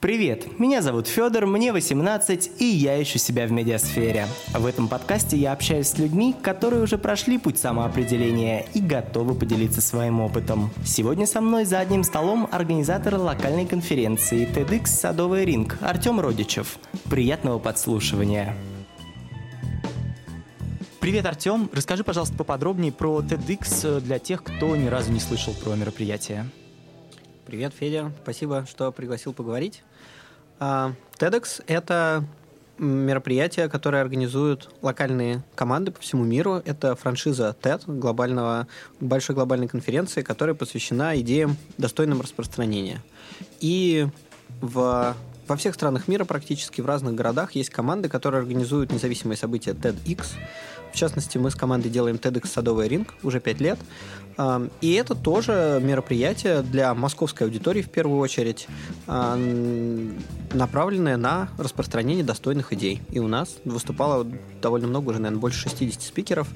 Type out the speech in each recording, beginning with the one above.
Привет, меня зовут Федор, мне 18, и я ищу себя в медиасфере. В этом подкасте я общаюсь с людьми, которые уже прошли путь самоопределения и готовы поделиться своим опытом. Сегодня со мной за одним столом организатор локальной конференции TEDx «Садовый ринг» Артем Родичев. Приятного подслушивания. Привет, Артем. Расскажи, пожалуйста, поподробнее про TEDx для тех, кто ни разу не слышал про мероприятие. Привет, Федя. Спасибо, что пригласил поговорить. А, TEDx — это мероприятие, которое организуют локальные команды по всему миру. Это франшиза TED, глобального, большой глобальной конференции, которая посвящена идеям достойного распространения. И в, во всех странах мира практически в разных городах есть команды, которые организуют независимые события TEDx. В частности, мы с командой делаем TEDx «Садовый ринг» уже пять лет. И это тоже мероприятие для московской аудитории в первую очередь, направленное на распространение достойных идей. И у нас выступало довольно много, уже, наверное, больше 60 спикеров,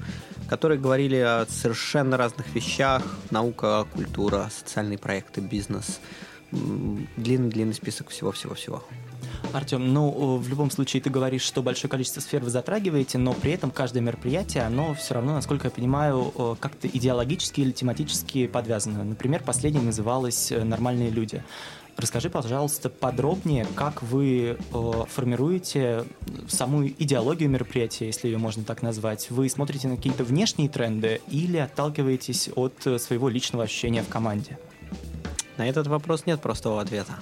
которые говорили о совершенно разных вещах. Наука, культура, социальные проекты, бизнес. Длинный-длинный список всего-всего-всего. Артем, ну, в любом случае ты говоришь, что большое количество сфер вы затрагиваете, но при этом каждое мероприятие, оно все равно, насколько я понимаю, как-то идеологически или тематически подвязано. Например, последнее называлось э, «Нормальные люди». Расскажи, пожалуйста, подробнее, как вы э, формируете саму идеологию мероприятия, если ее можно так назвать. Вы смотрите на какие-то внешние тренды или отталкиваетесь от э, своего личного ощущения в команде? На этот вопрос нет простого ответа.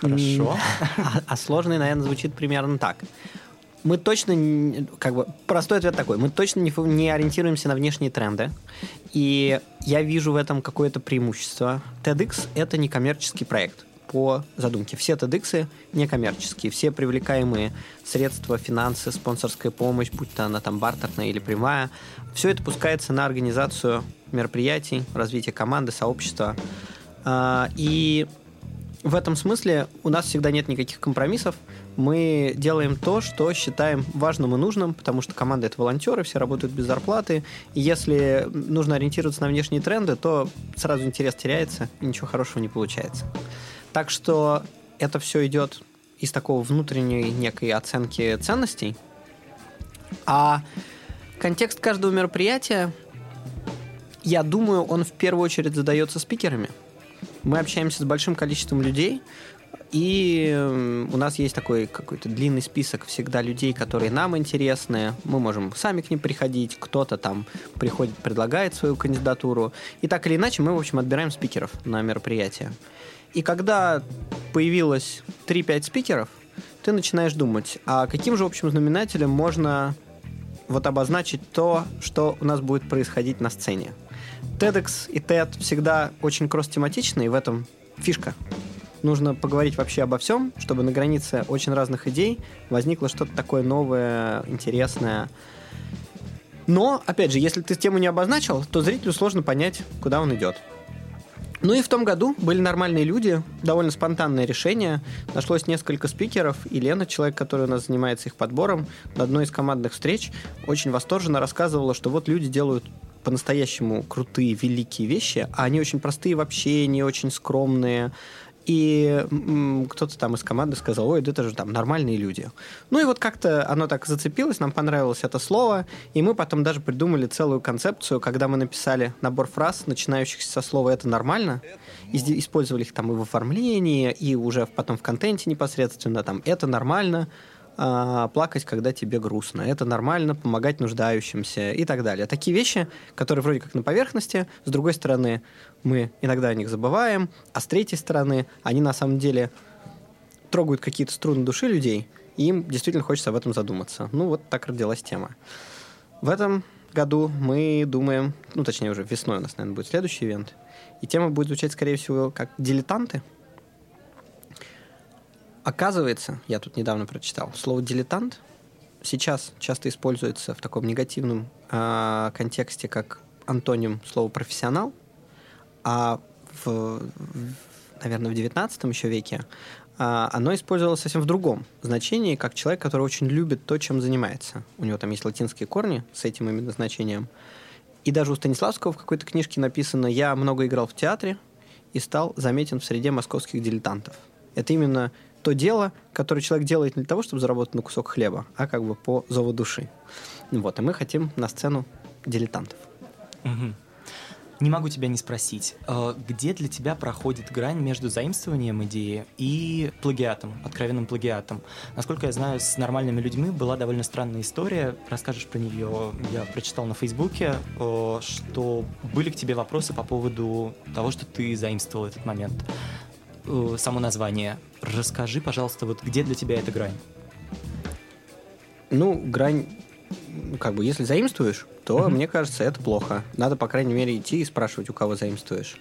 Хорошо. А, а сложный, наверное, звучит примерно так. Мы точно, как бы, простой ответ такой, мы точно не, не ориентируемся на внешние тренды, и я вижу в этом какое-то преимущество. TEDx — это не коммерческий проект по задумке. Все TEDx некоммерческие, все привлекаемые средства, финансы, спонсорская помощь, будь то она там бартерная или прямая, все это пускается на организацию мероприятий, развитие команды, сообщества. А, и в этом смысле у нас всегда нет никаких компромиссов. Мы делаем то, что считаем важным и нужным, потому что команда это волонтеры, все работают без зарплаты. И если нужно ориентироваться на внешние тренды, то сразу интерес теряется и ничего хорошего не получается. Так что это все идет из такого внутренней некой оценки ценностей. А контекст каждого мероприятия, я думаю, он в первую очередь задается спикерами – мы общаемся с большим количеством людей, и у нас есть такой какой-то длинный список всегда людей, которые нам интересны. Мы можем сами к ним приходить, кто-то там приходит, предлагает свою кандидатуру. И так или иначе мы, в общем, отбираем спикеров на мероприятие. И когда появилось 3-5 спикеров, ты начинаешь думать, а каким же общим знаменателем можно вот обозначить то, что у нас будет происходить на сцене. TEDx и TED всегда очень кросс-тематичны, и в этом фишка. Нужно поговорить вообще обо всем, чтобы на границе очень разных идей возникло что-то такое новое, интересное. Но, опять же, если ты тему не обозначил, то зрителю сложно понять, куда он идет. Ну и в том году были нормальные люди, довольно спонтанное решение. Нашлось несколько спикеров, и Лена, человек, который у нас занимается их подбором, на одной из командных встреч очень восторженно рассказывала, что вот люди делают по-настоящему крутые, великие вещи, а они очень простые в общении, очень скромные, и кто-то там из команды сказал, ой, да это же там нормальные люди. Ну и вот как-то оно так зацепилось, нам понравилось это слово, и мы потом даже придумали целую концепцию, когда мы написали набор фраз, начинающихся со слова «это нормально», и использовали их там и в оформлении, и уже потом в контенте непосредственно, там «это нормально», а, плакать, когда тебе грустно. Это нормально, помогать нуждающимся и так далее. Такие вещи, которые вроде как на поверхности, с другой стороны, мы иногда о них забываем, а с третьей стороны, они на самом деле трогают какие-то струны души людей, и им действительно хочется об этом задуматься. Ну, вот так родилась тема. В этом году мы думаем, ну, точнее, уже весной у нас, наверное, будет следующий ивент, и тема будет звучать, скорее всего, как «дилетанты», Оказывается, я тут недавно прочитал, слово «дилетант» сейчас часто используется в таком негативном э, контексте, как антоним слова «профессионал», а в, наверное, в XIX еще веке э, оно использовалось совсем в другом значении, как человек, который очень любит то, чем занимается. У него там есть латинские корни с этим именно значением. И даже у Станиславского в какой-то книжке написано «Я много играл в театре и стал заметен в среде московских дилетантов». Это именно то дело, которое человек делает не для того, чтобы заработать на кусок хлеба, а как бы по зову души. Вот, и мы хотим на сцену дилетантов. Угу. Не могу тебя не спросить, э, где для тебя проходит грань между заимствованием идеи и плагиатом, откровенным плагиатом? Насколько я знаю, с нормальными людьми была довольно странная история. Расскажешь про нее? Я прочитал на Фейсбуке, э, что были к тебе вопросы по поводу того, что ты заимствовал этот момент. Э, само название. Расскажи, пожалуйста, вот где для тебя эта грань? Ну, грань, как бы, если заимствуешь, то, mm-hmm. мне кажется, это плохо. Надо, по крайней мере, идти и спрашивать, у кого заимствуешь.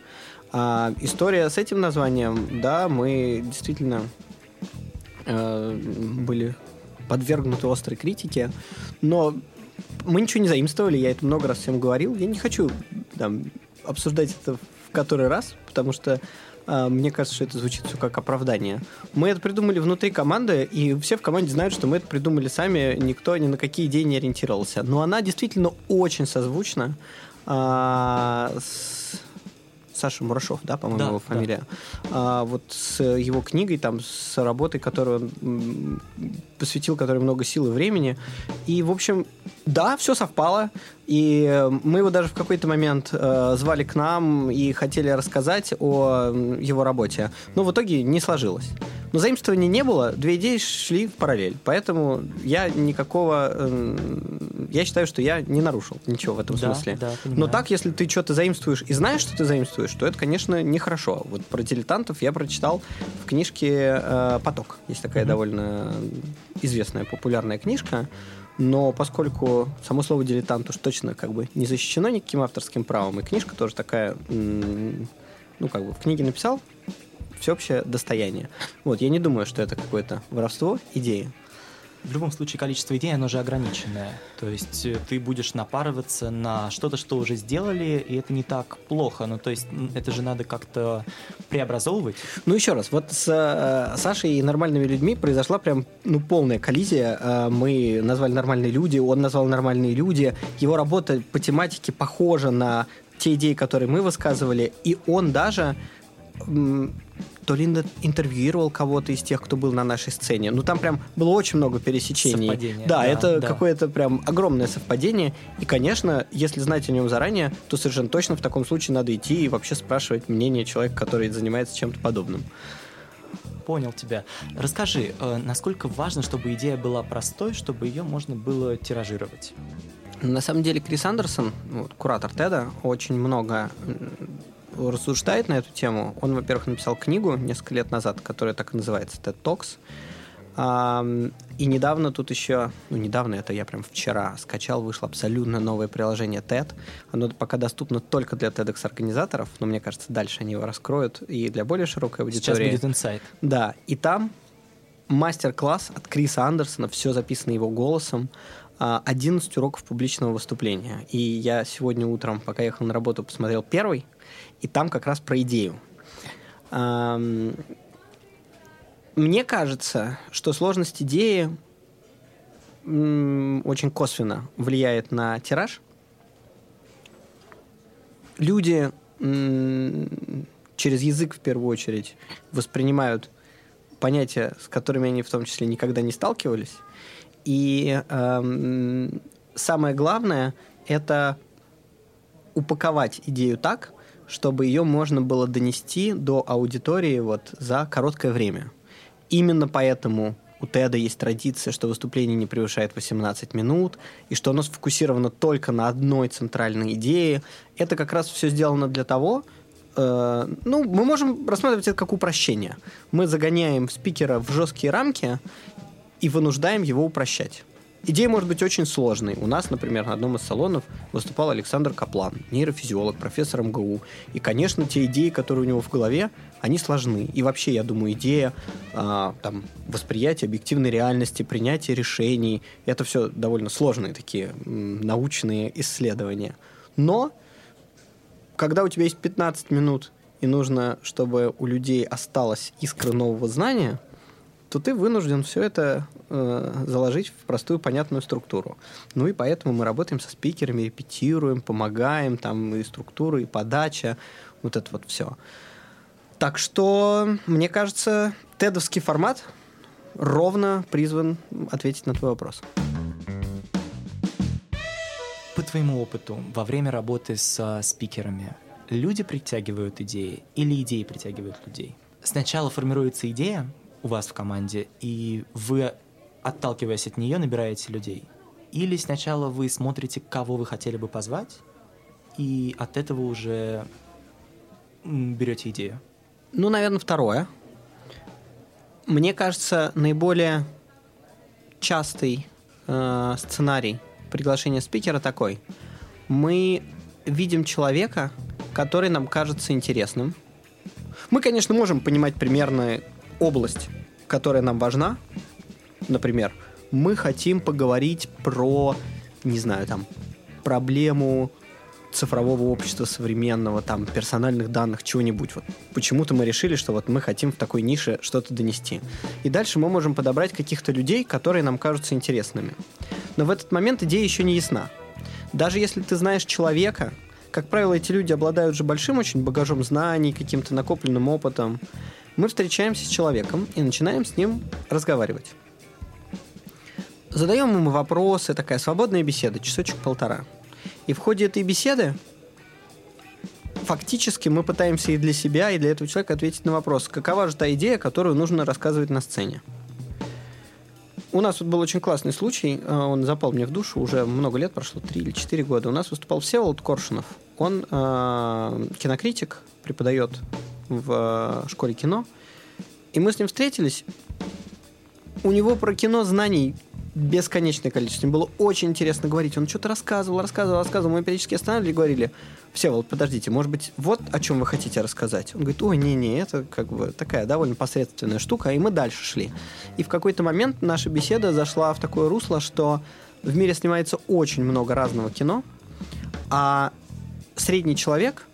А история с этим названием, да, мы действительно э, были подвергнуты острой критике, но мы ничего не заимствовали, я это много раз всем говорил. Я не хочу там, обсуждать это в который раз, потому что мне кажется, что это звучит все как оправдание. Мы это придумали внутри команды, и все в команде знают, что мы это придумали сами, никто ни на какие идеи не ориентировался. Но она действительно очень созвучна а, с Саша Мурашов, да, по-моему, да, его фамилия. Да. А, вот с его книгой, там, с работой, которую он посвятил, которой много сил и времени. И, в общем, да, все совпало. И мы его даже в какой-то момент э, звали к нам и хотели рассказать о его работе. Но в итоге не сложилось. Но заимствования не было, две идеи шли в параллель. Поэтому я никакого... Э, я считаю, что я не нарушил ничего в этом да, смысле. Да, Но так, если ты что-то заимствуешь и знаешь, что ты заимствуешь, то это, конечно, нехорошо. Вот про дилетантов я прочитал в книжке э, «Поток». Есть такая mm-hmm. довольно известная, популярная книжка. Но поскольку само слово «дилетант» уж точно как бы не защищено никаким авторским правом, и книжка тоже такая, ну, как бы в книге написал, всеобщее достояние. Вот, я не думаю, что это какое-то воровство идеи в любом случае количество идей, оно же ограниченное. То есть э, ты будешь напарываться на что-то, что уже сделали, и это не так плохо. Ну, то есть это же надо как-то преобразовывать. Ну, еще раз, вот с э, Сашей и нормальными людьми произошла прям, ну, полная коллизия. Э, мы назвали нормальные люди, он назвал нормальные люди. Его работа по тематике похожа на те идеи, которые мы высказывали, и он даже то ли интервьюировал кого-то из тех, кто был на нашей сцене. Ну, там прям было очень много пересечений. Совпадение. Да, да это да. какое-то прям огромное совпадение. И, конечно, если знать о нем заранее, то совершенно точно в таком случае надо идти и вообще спрашивать мнение человека, который занимается чем-то подобным. Понял тебя. Расскажи, э, насколько важно, чтобы идея была простой, чтобы ее можно было тиражировать? На самом деле Крис Андерсон, вот, куратор Теда, очень много рассуждает на эту тему. Он, во-первых, написал книгу несколько лет назад, которая так и называется TED Talks. И недавно тут еще, ну недавно, это я прям вчера скачал, вышло абсолютно новое приложение TED. Оно пока доступно только для TEDx-организаторов, но мне кажется, дальше они его раскроют и для более широкой аудитории. Сейчас будет инсайт. Да, и там мастер-класс от Криса Андерсона, все записано его голосом, 11 уроков публичного выступления. И я сегодня утром, пока ехал на работу, посмотрел первый, и там как раз про идею. Мне кажется, что сложность идеи очень косвенно влияет на тираж. Люди через язык в первую очередь воспринимают понятия, с которыми они в том числе никогда не сталкивались. И э, самое главное это упаковать идею так, чтобы ее можно было донести до аудитории вот за короткое время. Именно поэтому у Теда есть традиция, что выступление не превышает 18 минут, и что оно сфокусировано только на одной центральной идее. Это как раз все сделано для того, э, ну, мы можем рассматривать это как упрощение. Мы загоняем спикера в жесткие рамки и вынуждаем его упрощать. Идея может быть очень сложной. У нас, например, на одном из салонов выступал Александр Каплан, нейрофизиолог, профессор МГУ. И, конечно, те идеи, которые у него в голове, они сложны. И вообще, я думаю, идея а, там, восприятия объективной реальности, принятия решений, это все довольно сложные такие научные исследования. Но, когда у тебя есть 15 минут, и нужно, чтобы у людей осталась искра нового знания, то ты вынужден все это э, заложить в простую понятную структуру. Ну и поэтому мы работаем со спикерами, репетируем, помогаем, там и структура, и подача, вот это вот все. Так что, мне кажется, тедовский формат ровно призван ответить на твой вопрос. По твоему опыту, во время работы со спикерами, люди притягивают идеи или идеи притягивают людей? Сначала формируется идея у вас в команде, и вы, отталкиваясь от нее, набираете людей. Или сначала вы смотрите, кого вы хотели бы позвать, и от этого уже берете идею? Ну, наверное, второе. Мне кажется, наиболее частый э, сценарий приглашения спикера такой. Мы видим человека, который нам кажется интересным. Мы, конечно, можем понимать примерно область, которая нам важна. Например, мы хотим поговорить про, не знаю, там, проблему цифрового общества современного, там, персональных данных, чего-нибудь. Вот почему-то мы решили, что вот мы хотим в такой нише что-то донести. И дальше мы можем подобрать каких-то людей, которые нам кажутся интересными. Но в этот момент идея еще не ясна. Даже если ты знаешь человека, как правило, эти люди обладают же большим очень багажом знаний, каким-то накопленным опытом. Мы встречаемся с человеком и начинаем с ним разговаривать. Задаем ему вопросы, такая свободная беседа, часочек-полтора. И в ходе этой беседы фактически мы пытаемся и для себя, и для этого человека ответить на вопрос, какова же та идея, которую нужно рассказывать на сцене. У нас вот был очень классный случай, э, он запал мне в душу, уже много лет прошло, три или четыре года. У нас выступал Всеволод Коршунов. Он э, кинокритик, преподает в э, школе кино. И мы с ним встретились. У него про кино знаний бесконечное количество. Им было очень интересно говорить. Он что-то рассказывал, рассказывал, рассказывал. Мы периодически останавливали и говорили, все, вот подождите, может быть, вот о чем вы хотите рассказать. Он говорит, ой, не-не, это как бы такая довольно посредственная штука, и мы дальше шли. И в какой-то момент наша беседа зашла в такое русло, что в мире снимается очень много разного кино, а средний человек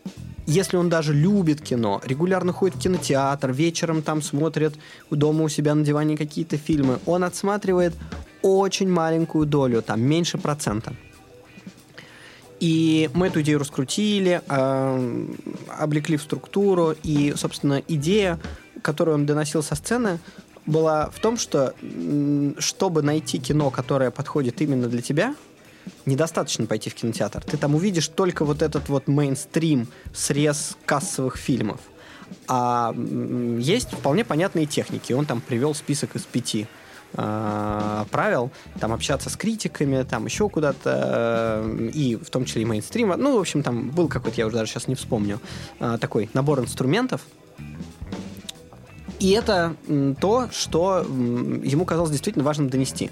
если он даже любит кино, регулярно ходит в кинотеатр, вечером там смотрит дома у себя на диване какие-то фильмы, он отсматривает очень маленькую долю, там меньше процента. И мы эту идею раскрутили, э, облекли в структуру, и, собственно, идея, которую он доносил со сцены, была в том, что чтобы найти кино, которое подходит именно для тебя, недостаточно пойти в кинотеатр. Ты там увидишь только вот этот вот мейнстрим, срез кассовых фильмов. А есть вполне понятные техники. Он там привел список из пяти э, правил, там общаться с критиками, там еще куда-то, э, и в том числе и мейнстрима. Ну, в общем, там был какой-то, я уже даже сейчас не вспомню, э, такой набор инструментов. И это то, что ему казалось действительно важным донести.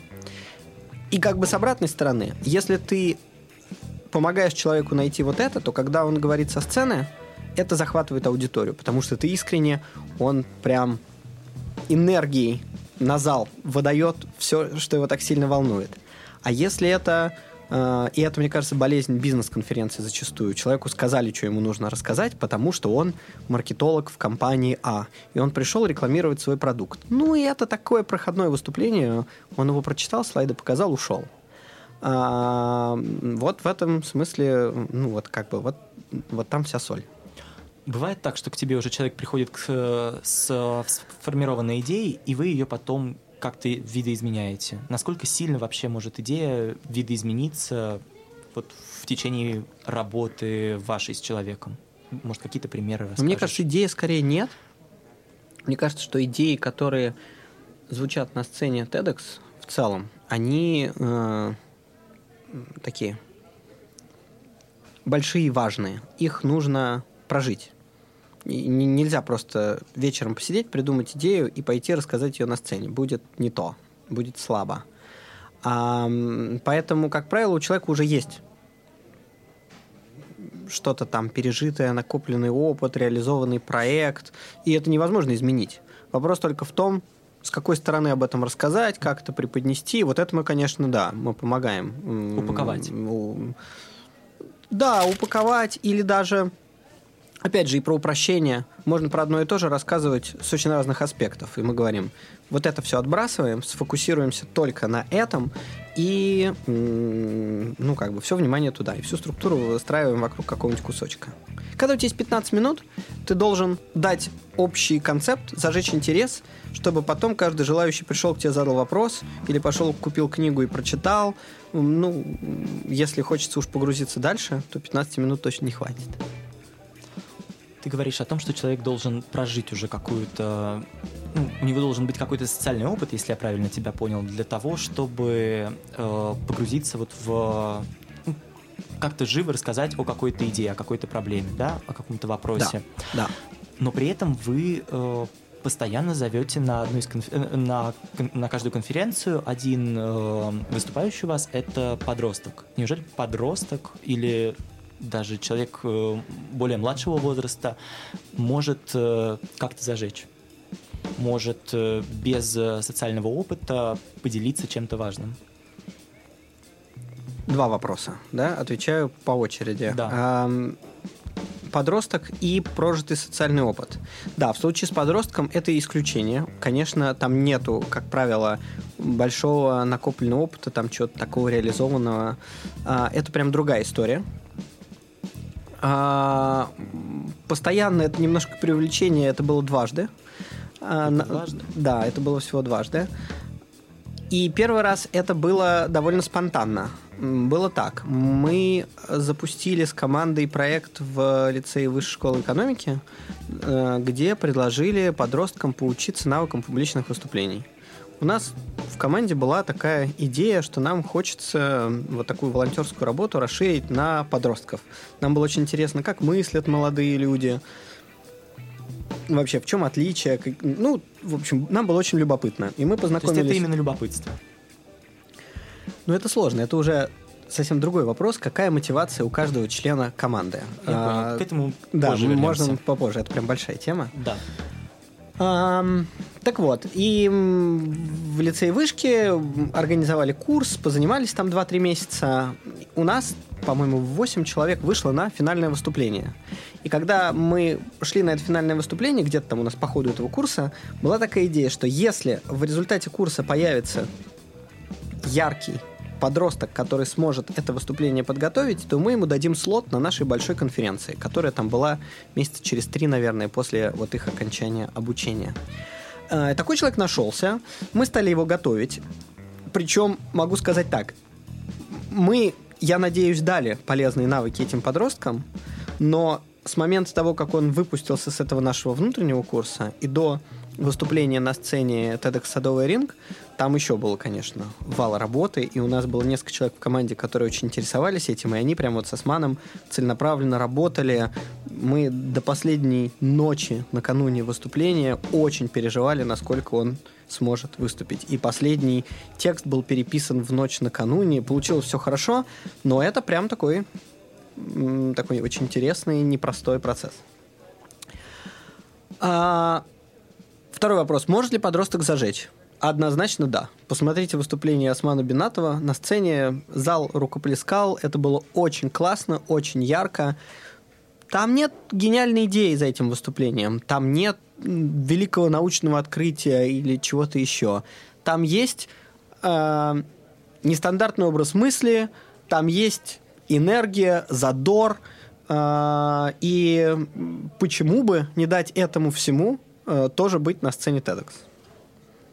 И как бы с обратной стороны, если ты помогаешь человеку найти вот это, то когда он говорит со сцены, это захватывает аудиторию, потому что ты искренне, он прям энергией на зал выдает все, что его так сильно волнует. А если это и это, мне кажется, болезнь бизнес-конференции зачастую. Человеку сказали, что ему нужно рассказать, потому что он маркетолог в компании А. И он пришел рекламировать свой продукт. Ну, и это такое проходное выступление. Он его прочитал, слайды показал, ушел. А, вот в этом смысле, ну, вот как бы, вот, вот там вся соль. Бывает так, что к тебе уже человек приходит к, э, с сформированной идеей, и вы ее потом как-то видоизменяете. Насколько сильно вообще может идея видоизмениться вот в течение работы вашей с человеком? Может, какие-то примеры расскажешь? Мне кажется, идеи скорее нет. Мне кажется, что идеи, которые звучат на сцене TEDx в целом, они э, такие большие и важные. Их нужно прожить. И нельзя просто вечером посидеть, придумать идею и пойти рассказать ее на сцене. Будет не то, будет слабо. А, поэтому, как правило, у человека уже есть что-то там пережитое, накопленный опыт, реализованный проект, и это невозможно изменить. Вопрос только в том, с какой стороны об этом рассказать, как это преподнести. Вот это мы, конечно, да, мы помогаем. Упаковать. Да, упаковать или даже опять же, и про упрощение. Можно про одно и то же рассказывать с очень разных аспектов. И мы говорим, вот это все отбрасываем, сфокусируемся только на этом и, ну, как бы, все внимание туда. И всю структуру выстраиваем вокруг какого-нибудь кусочка. Когда у тебя есть 15 минут, ты должен дать общий концепт, зажечь интерес, чтобы потом каждый желающий пришел к тебе, задал вопрос, или пошел, купил книгу и прочитал. Ну, если хочется уж погрузиться дальше, то 15 минут точно не хватит. Ты говоришь о том, что человек должен прожить уже какую-то... Ну, у него должен быть какой-то социальный опыт, если я правильно тебя понял, для того, чтобы э, погрузиться вот в... Ну, как-то живо рассказать о какой-то идее, о какой-то проблеме, да, о каком-то вопросе. Да, да. Но при этом вы э, постоянно зовете на, одну из конф... Э, на, на каждую конференцию один э, выступающий у вас — это подросток. Неужели подросток или даже человек э, более младшего возраста может э, как-то зажечь, может э, без социального опыта поделиться чем-то важным. Два вопроса, да? Отвечаю по очереди. Да. Подросток и прожитый социальный опыт. Да, в случае с подростком это исключение. Конечно, там нету, как правило, большого накопленного опыта, там чего-то такого реализованного. А, это прям другая история. А, постоянно это немножко преувеличение, это было дважды. А, это дважды? Да, это было всего дважды. И первый раз это было довольно спонтанно. Было так. Мы запустили с командой проект в лицее Высшей школы экономики, э, где предложили подросткам поучиться навыкам публичных выступлений. У нас в команде была такая идея, что нам хочется вот такую волонтерскую работу расширить на подростков. Нам было очень интересно, как мыслят молодые люди, вообще в чем отличие. Ну, в общем, нам было очень любопытно. И мы познакомились... То есть это именно любопытство? Ну, это сложно. Это уже совсем другой вопрос. Какая мотивация у каждого члена команды? Я а, понял. К этому да, позже можно попозже. Это прям большая тема. Да. Так вот, и в лицее вышки организовали курс, позанимались там 2-3 месяца. У нас, по-моему, 8 человек вышло на финальное выступление. И когда мы шли на это финальное выступление, где-то там у нас по ходу этого курса, была такая идея, что если в результате курса появится яркий подросток, который сможет это выступление подготовить, то мы ему дадим слот на нашей большой конференции, которая там была месяца через три, наверное, после вот их окончания обучения. Э, такой человек нашелся, мы стали его готовить. Причем, могу сказать так, мы, я надеюсь, дали полезные навыки этим подросткам, но с момента того, как он выпустился с этого нашего внутреннего курса и до выступление на сцене TEDx Садовый ринг, там еще было, конечно, вал работы, и у нас было несколько человек в команде, которые очень интересовались этим, и они прямо вот с Османом целенаправленно работали. Мы до последней ночи накануне выступления очень переживали, насколько он сможет выступить. И последний текст был переписан в ночь накануне, получилось все хорошо, но это прям такой, такой очень интересный, непростой процесс. А, Второй вопрос. Может ли подросток зажечь? Однозначно да. Посмотрите выступление Османа Бинатова. На сцене зал рукоплескал. Это было очень классно, очень ярко. Там нет гениальной идеи за этим выступлением. Там нет великого научного открытия или чего-то еще. Там есть э, нестандартный образ мысли, там есть энергия, задор. Э, и почему бы не дать этому всему э, тоже быть на сцене TEDx.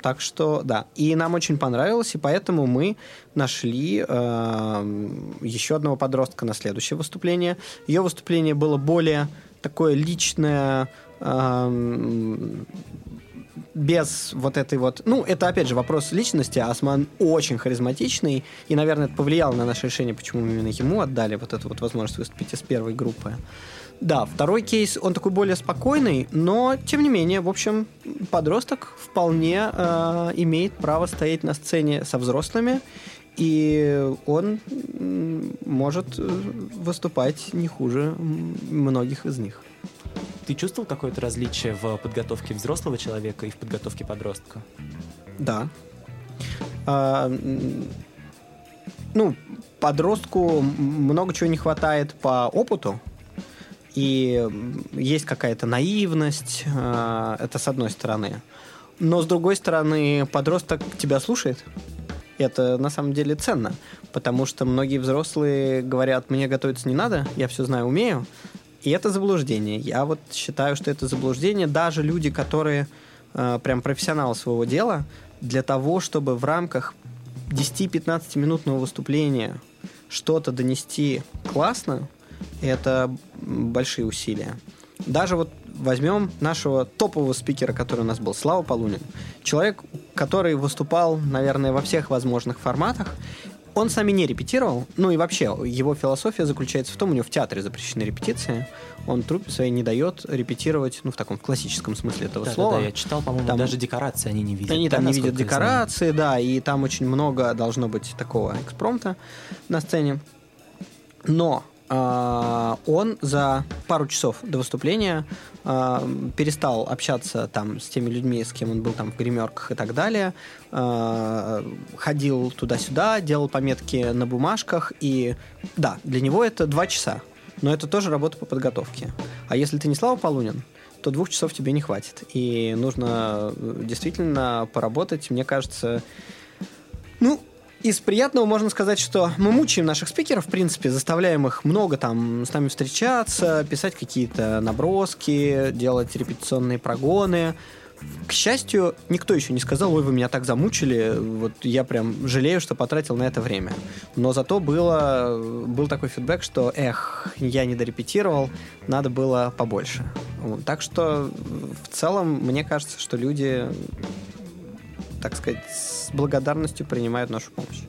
Так что, да. И нам очень понравилось, и поэтому мы нашли э, еще одного подростка на следующее выступление. Ее выступление было более такое личное, э, без вот этой вот... Ну, это, опять же, вопрос личности. Осман очень харизматичный, и, наверное, это повлияло на наше решение, почему именно ему отдали вот эту вот возможность выступить из первой группы. Да, второй кейс, он такой более спокойный, но, тем не менее, в общем, подросток вполне э, имеет право стоять на сцене со взрослыми, и он может э, выступать не хуже многих из них. Ты чувствовал какое-то различие в подготовке взрослого человека и в подготовке подростка? Да. А, ну, подростку много чего не хватает по опыту, и есть какая-то наивность, э, это с одной стороны. Но с другой стороны, подросток тебя слушает. Это на самом деле ценно, потому что многие взрослые говорят, мне готовиться не надо, я все знаю, умею. И это заблуждение. Я вот считаю, что это заблуждение. Даже люди, которые э, прям профессионалы своего дела, для того, чтобы в рамках 10-15 минутного выступления что-то донести классно, это большие усилия. Даже вот возьмем нашего топового спикера, который у нас был, Слава Полунин. Человек, который выступал, наверное, во всех возможных форматах. Он сами не репетировал, ну и вообще, его философия заключается в том, у него в театре запрещены репетиции, он труппе своей не дает репетировать, ну, в таком в классическом смысле этого да, слова. Да, да, я читал, по-моему, там, даже декорации они не видят. Они там да, не видят декорации, да, и там очень много должно быть такого экспромта на сцене. Но он за пару часов до выступления а, перестал общаться там с теми людьми, с кем он был там в гримерках и так далее, а, ходил туда-сюда, делал пометки на бумажках, и да, для него это два часа, но это тоже работа по подготовке. А если ты не Слава Полунин, то двух часов тебе не хватит, и нужно действительно поработать, мне кажется, ну, из приятного можно сказать, что мы мучаем наших спикеров, в принципе, заставляем их много там с нами встречаться, писать какие-то наброски, делать репетиционные прогоны. К счастью, никто еще не сказал, ой, вы меня так замучили, вот я прям жалею, что потратил на это время. Но зато было, был такой фидбэк, что, эх, я не дорепетировал, надо было побольше. Так что в целом, мне кажется, что люди так сказать, с благодарностью принимают нашу помощь.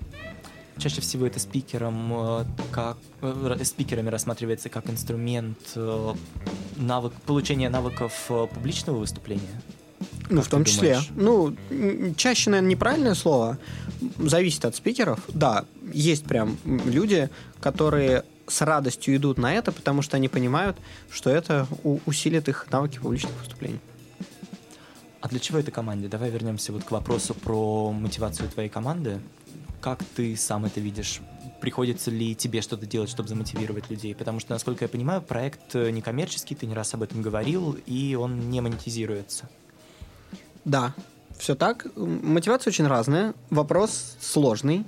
Чаще всего это спикером, э, как, э, спикерами рассматривается как инструмент э, навык, получения навыков публичного выступления. Ну, как в том числе. Ну, чаще, наверное, неправильное слово. Зависит от спикеров. Да, есть прям люди, которые с радостью идут на это, потому что они понимают, что это усилит их навыки публичных выступлений. А для чего это команде? Давай вернемся вот к вопросу про мотивацию твоей команды. Как ты сам это видишь? Приходится ли тебе что-то делать, чтобы замотивировать людей? Потому что, насколько я понимаю, проект э, некоммерческий, ты не раз об этом говорил, и он не монетизируется. Да, все так. Мотивация очень разная. Вопрос сложный.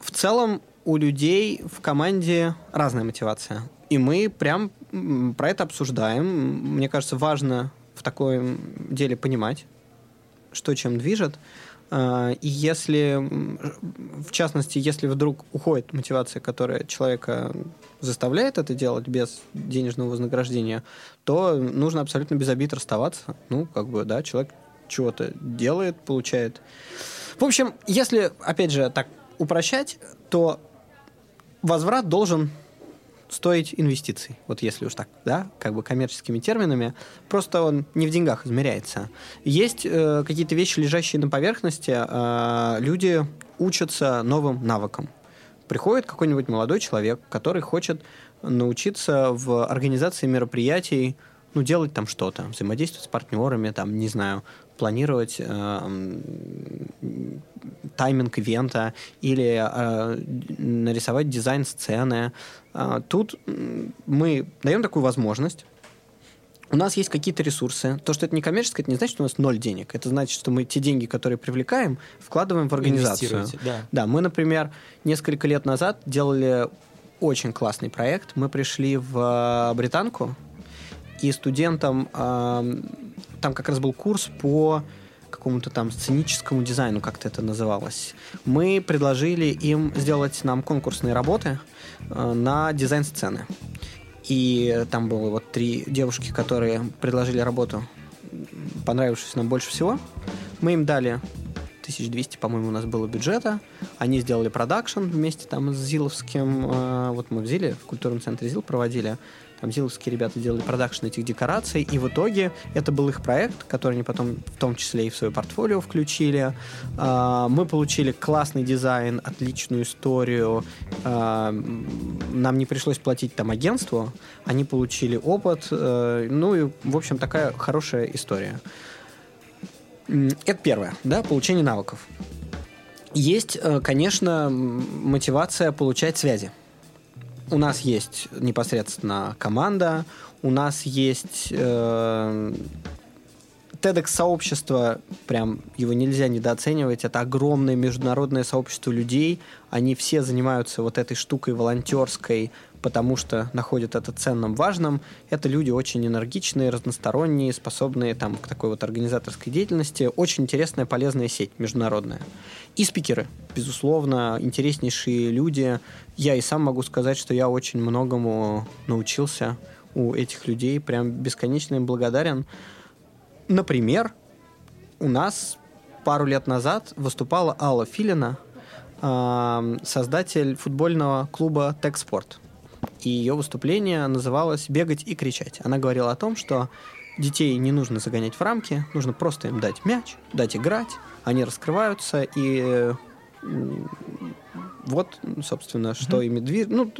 В целом у людей в команде разная мотивация. И мы прям про это обсуждаем. Мне кажется, важно в таком деле понимать, что чем движет. А, и если, в частности, если вдруг уходит мотивация, которая человека заставляет это делать без денежного вознаграждения, то нужно абсолютно без обид расставаться. Ну, как бы, да, человек чего-то делает, получает. В общем, если, опять же, так упрощать, то возврат должен стоить инвестиций, вот если уж так, да, как бы коммерческими терминами, просто он не в деньгах измеряется. Есть э, какие-то вещи, лежащие на поверхности, э, люди учатся новым навыкам. Приходит какой-нибудь молодой человек, который хочет научиться в организации мероприятий, ну, делать там что-то, взаимодействовать с партнерами, там, не знаю, планировать э, тайминг ивента или э, нарисовать дизайн сцены. Э, тут мы даем такую возможность. У нас есть какие-то ресурсы. То, что это не коммерческое, это не значит, что у нас ноль денег. Это значит, что мы те деньги, которые привлекаем, вкладываем в организацию. Да. да, мы, например, несколько лет назад делали очень классный проект. Мы пришли в британку, и студентам э, там как раз был курс по какому-то там сценическому дизайну, как-то это называлось. Мы предложили им сделать нам конкурсные работы э, на дизайн сцены. И там было вот три девушки, которые предложили работу, понравившуюся нам больше всего. Мы им дали 1200, по-моему, у нас было бюджета. Они сделали продакшн вместе там с Зиловским. Э, вот мы в Зиле, в культурном центре Зил проводили. Там зиловские ребята делали продакшн этих декораций, и в итоге это был их проект, который они потом в том числе и в свое портфолио включили. А, мы получили классный дизайн, отличную историю. А, нам не пришлось платить там агентству, они получили опыт. Э, ну и, в общем, такая хорошая история. Это первое, да, получение навыков. Есть, э, конечно, мотивация получать связи. У нас есть непосредственно команда, у нас есть э, TEDx-сообщество, прям его нельзя недооценивать, это огромное международное сообщество людей, они все занимаются вот этой штукой волонтерской, потому что находят это ценным, важным. Это люди очень энергичные, разносторонние, способные там, к такой вот организаторской деятельности. Очень интересная, полезная сеть международная. И спикеры, безусловно, интереснейшие люди. Я и сам могу сказать, что я очень многому научился у этих людей. Прям бесконечно им благодарен. Например, у нас пару лет назад выступала Алла Филина, создатель футбольного клуба «Текспорт». И ее выступление называлось «Бегать и кричать». Она говорила о том, что детей не нужно загонять в рамки, нужно просто им дать мяч, дать играть, они раскрываются, и вот, собственно, что ими движет. Ну,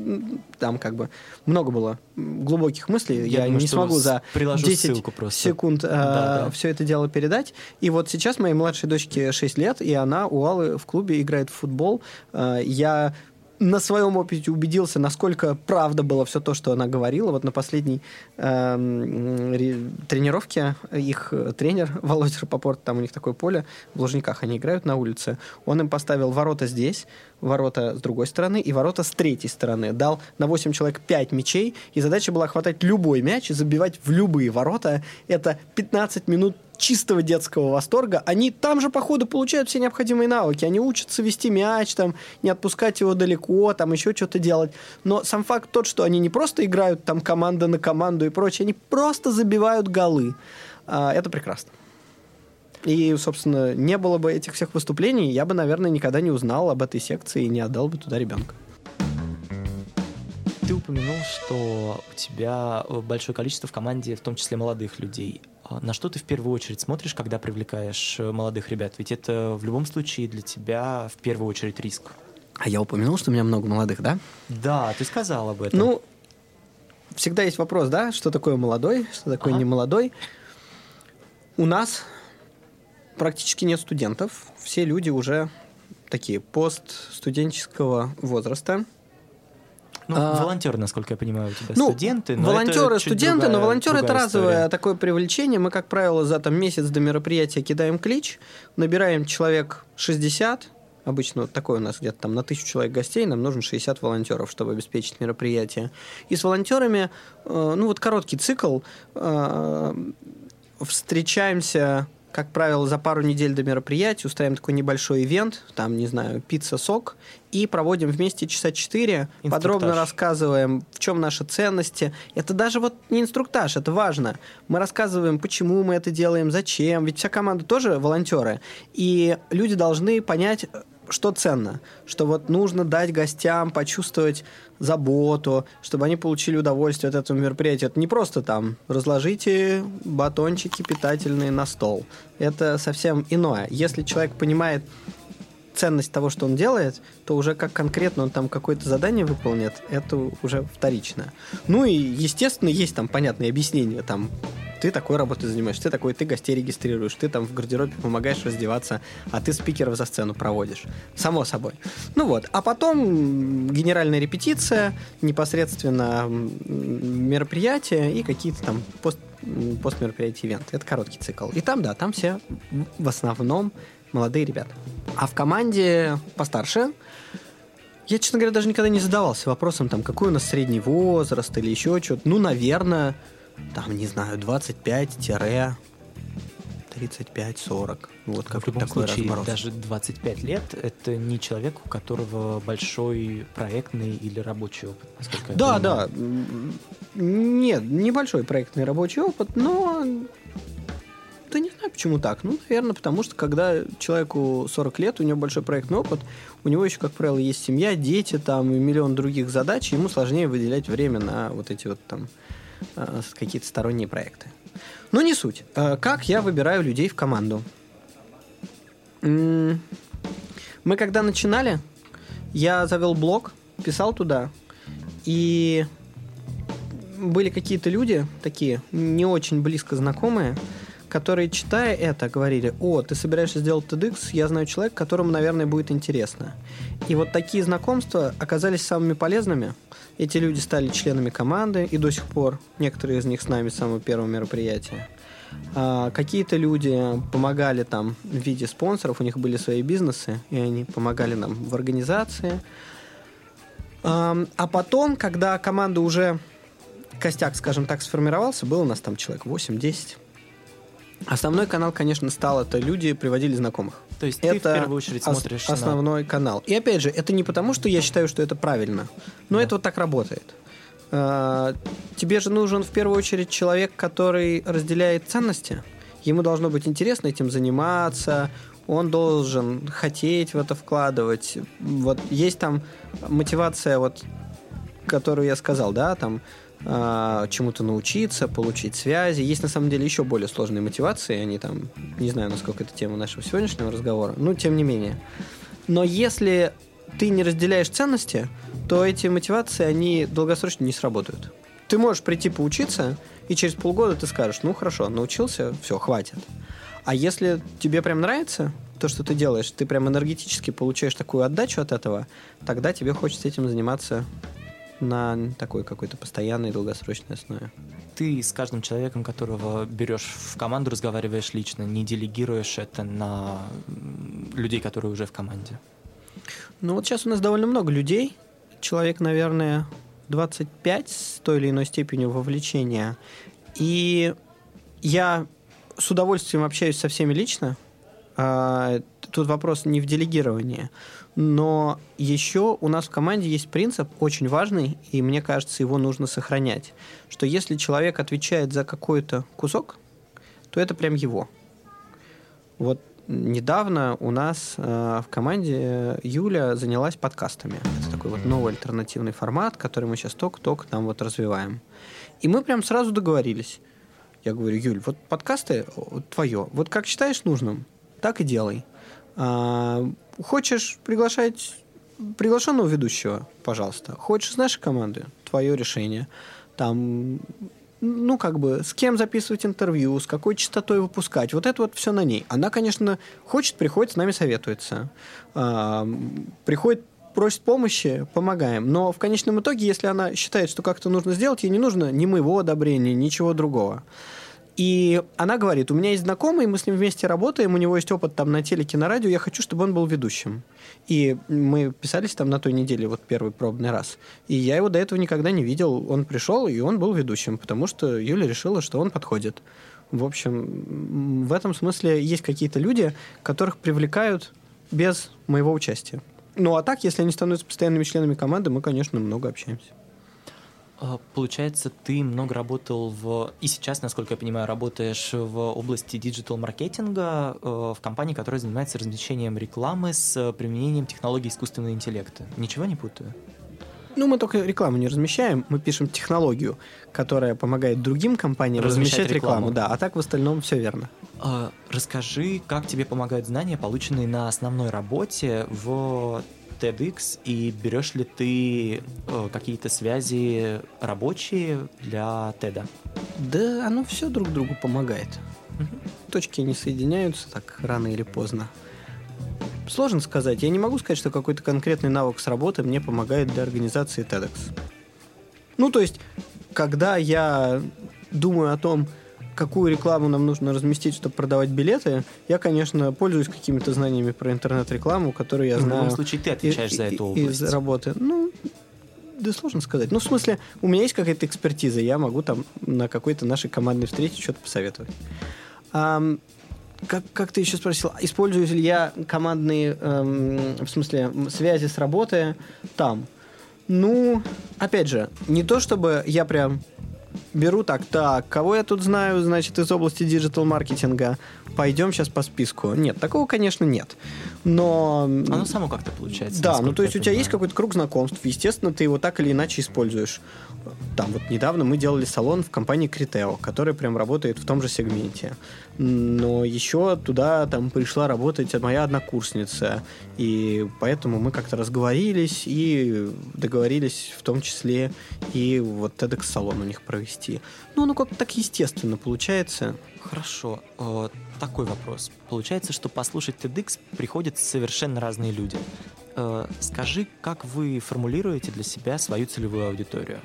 там как бы много было глубоких мыслей. Я, Я думаю, не смогу за 10 секунд э, да, да. все это дело передать. И вот сейчас моей младшей дочке 6 лет, и она у Аллы в клубе играет в футбол. Э, я на своем опыте убедился, насколько правда было все то, что она говорила. Вот на последней э, тренировке их тренер Володя Рапопорт, там у них такое поле, в Лужниках они играют на улице, он им поставил ворота здесь, ворота с другой стороны и ворота с третьей стороны. Дал на 8 человек 5 мячей, и задача была хватать любой мяч и забивать в любые ворота. Это 15 минут чистого детского восторга, они там же, по ходу, получают все необходимые навыки. Они учатся вести мяч, там, не отпускать его далеко, там, еще что-то делать. Но сам факт тот, что они не просто играют там команда на команду и прочее, они просто забивают голы. А, это прекрасно. И, собственно, не было бы этих всех выступлений, я бы, наверное, никогда не узнал об этой секции и не отдал бы туда ребенка. Упомянул, что у тебя большое количество в команде, в том числе молодых людей. А на что ты в первую очередь смотришь, когда привлекаешь э, молодых ребят? Ведь это в любом случае для тебя в первую очередь риск. А я упомянул, что у меня много молодых, да? Да, ты сказал об этом. Ну, всегда есть вопрос, да, что такое молодой, что такое ага. немолодой. У нас практически нет студентов. Все люди уже такие постстуденческого возраста. Ну, а, волонтеры, насколько я понимаю, у тебя ну, студенты. Но волонтеры, студенты, другая, но волонтеры это разовое история. такое привлечение. Мы, как правило, за там, месяц до мероприятия кидаем клич, набираем человек 60, обычно вот такой у нас где-то там на тысячу человек гостей, нам нужно 60 волонтеров, чтобы обеспечить мероприятие. И с волонтерами, э, ну вот короткий цикл, э, встречаемся как правило, за пару недель до мероприятия устраиваем такой небольшой ивент, там, не знаю, пицца-сок, и проводим вместе часа четыре, подробно рассказываем, в чем наши ценности. Это даже вот не инструктаж, это важно. Мы рассказываем, почему мы это делаем, зачем, ведь вся команда тоже волонтеры, и люди должны понять, что ценно, что вот нужно дать гостям почувствовать заботу, чтобы они получили удовольствие от этого мероприятия. Это не просто там разложите батончики питательные на стол. Это совсем иное. Если человек понимает ценность того, что он делает, то уже как конкретно он там какое-то задание выполнит, это уже вторично. Ну и, естественно, есть там понятные объяснения, там ты такой работой занимаешься, ты такой, ты гостей регистрируешь, ты там в гардеробе помогаешь раздеваться, а ты спикеров за сцену проводишь. Само собой. Ну вот. А потом генеральная репетиция, непосредственно мероприятия и какие-то там пост постмероприятия ивент. Это короткий цикл. И там, да, там все в основном молодые ребята. А в команде постарше я, честно говоря, даже никогда не задавался вопросом, там, какой у нас средний возраст или еще что-то. Ну, наверное, там, не знаю, 25-35-40. Вот как в любом такой случае, разброс. даже 25 лет – это не человек, у которого большой проектный или рабочий опыт, насколько Да, да. Нет, небольшой проектный рабочий опыт, но да не знаю, почему так. Ну, наверное, потому что когда человеку 40 лет, у него большой проектный опыт, у него еще, как правило, есть семья, дети там и миллион других задач, ему сложнее выделять время на вот эти вот там Э, какие-то сторонние проекты. Но не суть. Э, как я выбираю людей в команду? Мы когда начинали, я завел блог, писал туда, и были какие-то люди, такие не очень близко знакомые, которые, читая это, говорили, о, ты собираешься сделать TEDx, я знаю человека, которому, наверное, будет интересно. И вот такие знакомства оказались самыми полезными. Эти люди стали членами команды, и до сих пор некоторые из них с нами с самого первого мероприятия. А, какие-то люди помогали там в виде спонсоров, у них были свои бизнесы, и они помогали нам в организации. А, а потом, когда команда уже костяк, скажем так, сформировался, было у нас там человек 8-10. Основной канал, конечно, стал это люди приводили знакомых. То есть это ты в первую очередь смотришь основной на... канал. И опять же, это не потому, что я считаю, что это правильно, но да. это вот так работает. А, тебе же нужен в первую очередь человек, который разделяет ценности. Ему должно быть интересно этим заниматься, он должен хотеть в это вкладывать. Вот есть там мотивация, вот, которую я сказал, да, там э, чему-то научиться, получить связи. Есть на самом деле еще более сложные мотивации, они там, не знаю, насколько это тема нашего сегодняшнего разговора, но тем не менее. Но если ты не разделяешь ценности, то эти мотивации, они долгосрочно не сработают. Ты можешь прийти поучиться, и через полгода ты скажешь, ну хорошо, научился, все, хватит. А если тебе прям нравится то, что ты делаешь, ты прям энергетически получаешь такую отдачу от этого, тогда тебе хочется этим заниматься на такой какой-то постоянной долгосрочной основе. Ты с каждым человеком, которого берешь в команду, разговариваешь лично, не делегируешь это на людей, которые уже в команде? Ну вот сейчас у нас довольно много людей, человек, наверное, 25 с той или иной степенью вовлечения. И я с удовольствием общаюсь со всеми лично. Тут вопрос не в делегировании. Но еще у нас в команде есть принцип очень важный, и мне кажется, его нужно сохранять, что если человек отвечает за какой-то кусок, то это прям его. Вот недавно у нас э, в команде Юля занялась подкастами. Это такой вот новый альтернативный формат, который мы сейчас только-только там вот развиваем. И мы прям сразу договорились. Я говорю, Юль, вот подкасты твое. Вот как считаешь нужным, так и делай. А, хочешь приглашать приглашенного ведущего, пожалуйста. Хочешь с нашей команды, твое решение. Там ну, как бы, с кем записывать интервью, с какой частотой выпускать. Вот это вот все на ней. Она, конечно, хочет, приходит, с нами советуется. А, приходит, просит помощи, помогаем. Но в конечном итоге, если она считает, что как-то нужно сделать, ей не нужно ни моего одобрения, ничего другого. И она говорит, у меня есть знакомый, мы с ним вместе работаем, у него есть опыт там на телеке, на радио, я хочу, чтобы он был ведущим. И мы писались там на той неделе, вот первый пробный раз. И я его до этого никогда не видел. Он пришел, и он был ведущим, потому что Юля решила, что он подходит. В общем, в этом смысле есть какие-то люди, которых привлекают без моего участия. Ну а так, если они становятся постоянными членами команды, мы, конечно, много общаемся. А, получается, ты много работал в... И сейчас, насколько я понимаю, работаешь в области диджитал-маркетинга э, в компании, которая занимается размещением рекламы с применением технологий искусственного интеллекта. Ничего не путаю? Ну, мы только рекламу не размещаем, мы пишем технологию, которая помогает другим компаниям размещать, размещать рекламу. рекламу. Да, а так в остальном все верно. А, расскажи, как тебе помогают знания, полученные на основной работе в TEDx, и берешь ли ты э, какие-то связи рабочие для TED? Да, оно все друг другу помогает. Угу. Точки не соединяются так рано или поздно. Сложно сказать. Я не могу сказать, что какой-то конкретный навык с работы мне помогает для организации TEDx. Ну, то есть, когда я думаю о том, какую рекламу нам нужно разместить, чтобы продавать билеты, я, конечно, пользуюсь какими-то знаниями про интернет-рекламу, которые я знаю. В любом случае, ты отвечаешь и, за эту область. Из работы. Ну, да сложно сказать. Ну, в смысле, у меня есть какая-то экспертиза, я могу там на какой-то нашей командной встрече что-то посоветовать. А, как, как ты еще спросил, использую ли я командные, эм, в смысле, связи с работы там? Ну, опять же, не то чтобы я прям беру так, так, кого я тут знаю, значит, из области диджитал-маркетинга, пойдем сейчас по списку. Нет, такого, конечно, нет. Но... Оно само как-то получается. Да, ну то есть у тебя есть какой-то круг знакомств, естественно, ты его так или иначе используешь. Там вот недавно мы делали салон в компании Критео, которая прям работает в том же сегменте. но еще туда там пришла работать моя однокурсница, и поэтому мы как-то разговорились и договорились в том числе и вот TEDx-салон у них провести. Ну, ну как так естественно получается. Хорошо. Э, такой вопрос. Получается, что послушать TEDx приходят совершенно разные люди. Э, скажи, как вы формулируете для себя свою целевую аудиторию?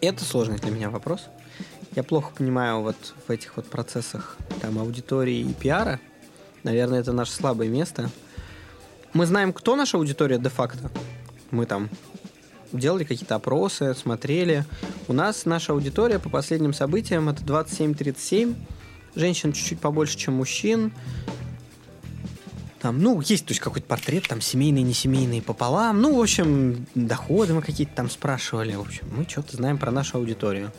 Это сложный для меня вопрос. Я плохо понимаю вот в этих вот процессах там аудитории и пиара. Наверное, это наше слабое место. Мы знаем, кто наша аудитория де-факто. Мы там делали какие-то опросы, смотрели. У нас наша аудитория по последним событиям это 27-37. Женщин чуть-чуть побольше, чем мужчин. Там, ну, есть, то есть какой-то портрет, там, семейный, не семейный пополам. Ну, в общем, доходы мы какие-то там спрашивали. В общем, мы что-то знаем про нашу аудиторию.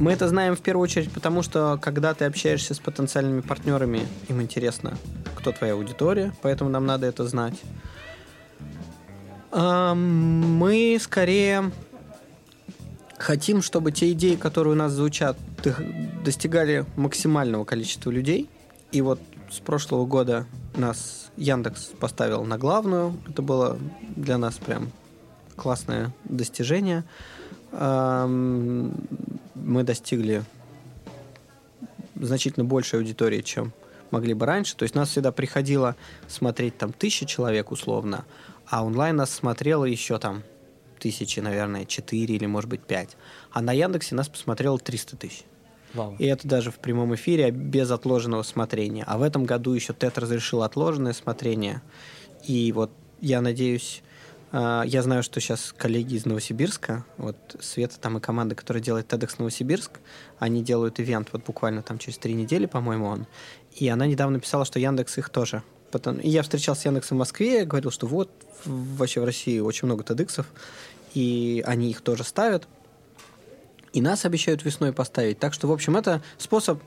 Мы это знаем в первую очередь потому, что когда ты общаешься с потенциальными партнерами, им интересно, кто твоя аудитория, поэтому нам надо это знать. Мы скорее хотим, чтобы те идеи, которые у нас звучат, достигали максимального количества людей. И вот с прошлого года нас Яндекс поставил на главную. Это было для нас прям классное достижение. Мы достигли значительно большей аудитории, чем могли бы раньше. То есть нас всегда приходило смотреть там тысяча человек условно, а онлайн нас смотрело еще там тысячи, наверное, четыре или, может быть, пять. А на Яндексе нас посмотрело 300 тысяч. Вау. И это даже в прямом эфире без отложенного смотрения. А в этом году еще TED разрешил отложенное смотрение. И вот я надеюсь, э, я знаю, что сейчас коллеги из Новосибирска, вот Света там и команда, которая делает TEDx Новосибирск, они делают ивент вот буквально там через три недели, по-моему, он. И она недавно писала, что Яндекс их тоже Потом, и я встречался с Яндексом в Москве, говорил, что вот вообще в России очень много TEDx'ов, и они их тоже ставят. И нас обещают весной поставить. Так что, в общем, это способ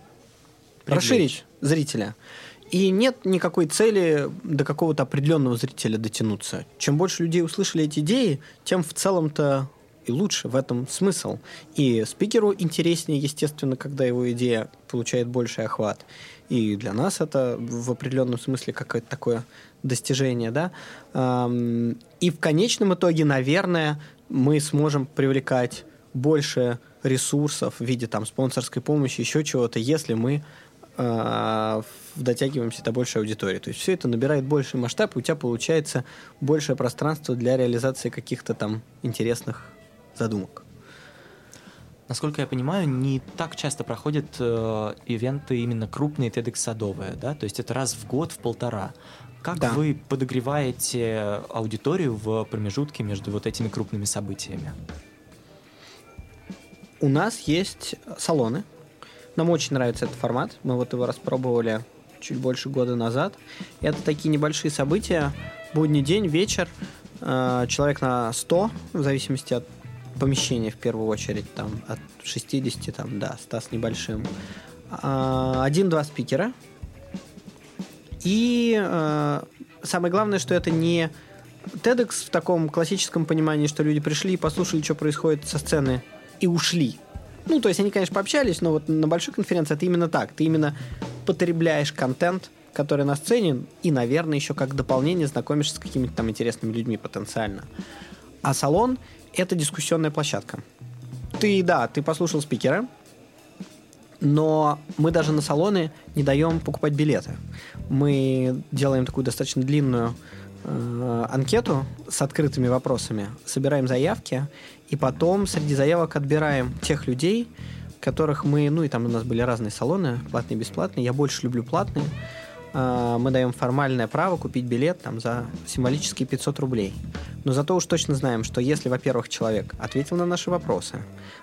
Привлечь. расширить зрителя. И нет никакой цели до какого-то определенного зрителя дотянуться. Чем больше людей услышали эти идеи, тем в целом-то и лучше в этом смысл. И спикеру интереснее, естественно, когда его идея получает больший охват. И для нас это в определенном смысле какое-то такое достижение, да. И в конечном итоге, наверное, мы сможем привлекать больше ресурсов в виде там спонсорской помощи, еще чего-то, если мы э, дотягиваемся до большей аудитории. То есть все это набирает больший масштаб, и у тебя получается большее пространство для реализации каких-то там интересных задумок. Насколько я понимаю, не так часто проходят э, ивенты именно крупные TEDx-садовые, да? То есть это раз в год, в полтора. Как да. вы подогреваете аудиторию в промежутке между вот этими крупными событиями? У нас есть салоны. Нам очень нравится этот формат. Мы вот его распробовали чуть больше года назад. Это такие небольшие события. Будний день, вечер. Э, человек на 100, в зависимости от помещения в первую очередь. Там от 60 там, да, 100 с небольшим. А, один-два спикера. И э, самое главное, что это не TEDx в таком классическом понимании, что люди пришли и послушали, что происходит со сцены и ушли. Ну, то есть они, конечно, пообщались, но вот на большой конференции это именно так. Ты именно потребляешь контент, который на сцене, и, наверное, еще как дополнение знакомишься с какими-то там интересными людьми потенциально. А салон — это дискуссионная площадка. Ты, да, ты послушал спикера, но мы даже на салоны не даем покупать билеты. Мы делаем такую достаточно длинную э, анкету с открытыми вопросами, собираем заявки, и потом среди заявок отбираем тех людей, которых мы, ну и там у нас были разные салоны, платные бесплатные. Я больше люблю платные. Э, мы даем формальное право купить билет там за символические 500 рублей. Но зато уж точно знаем, что если, во-первых, человек ответил на наши вопросы,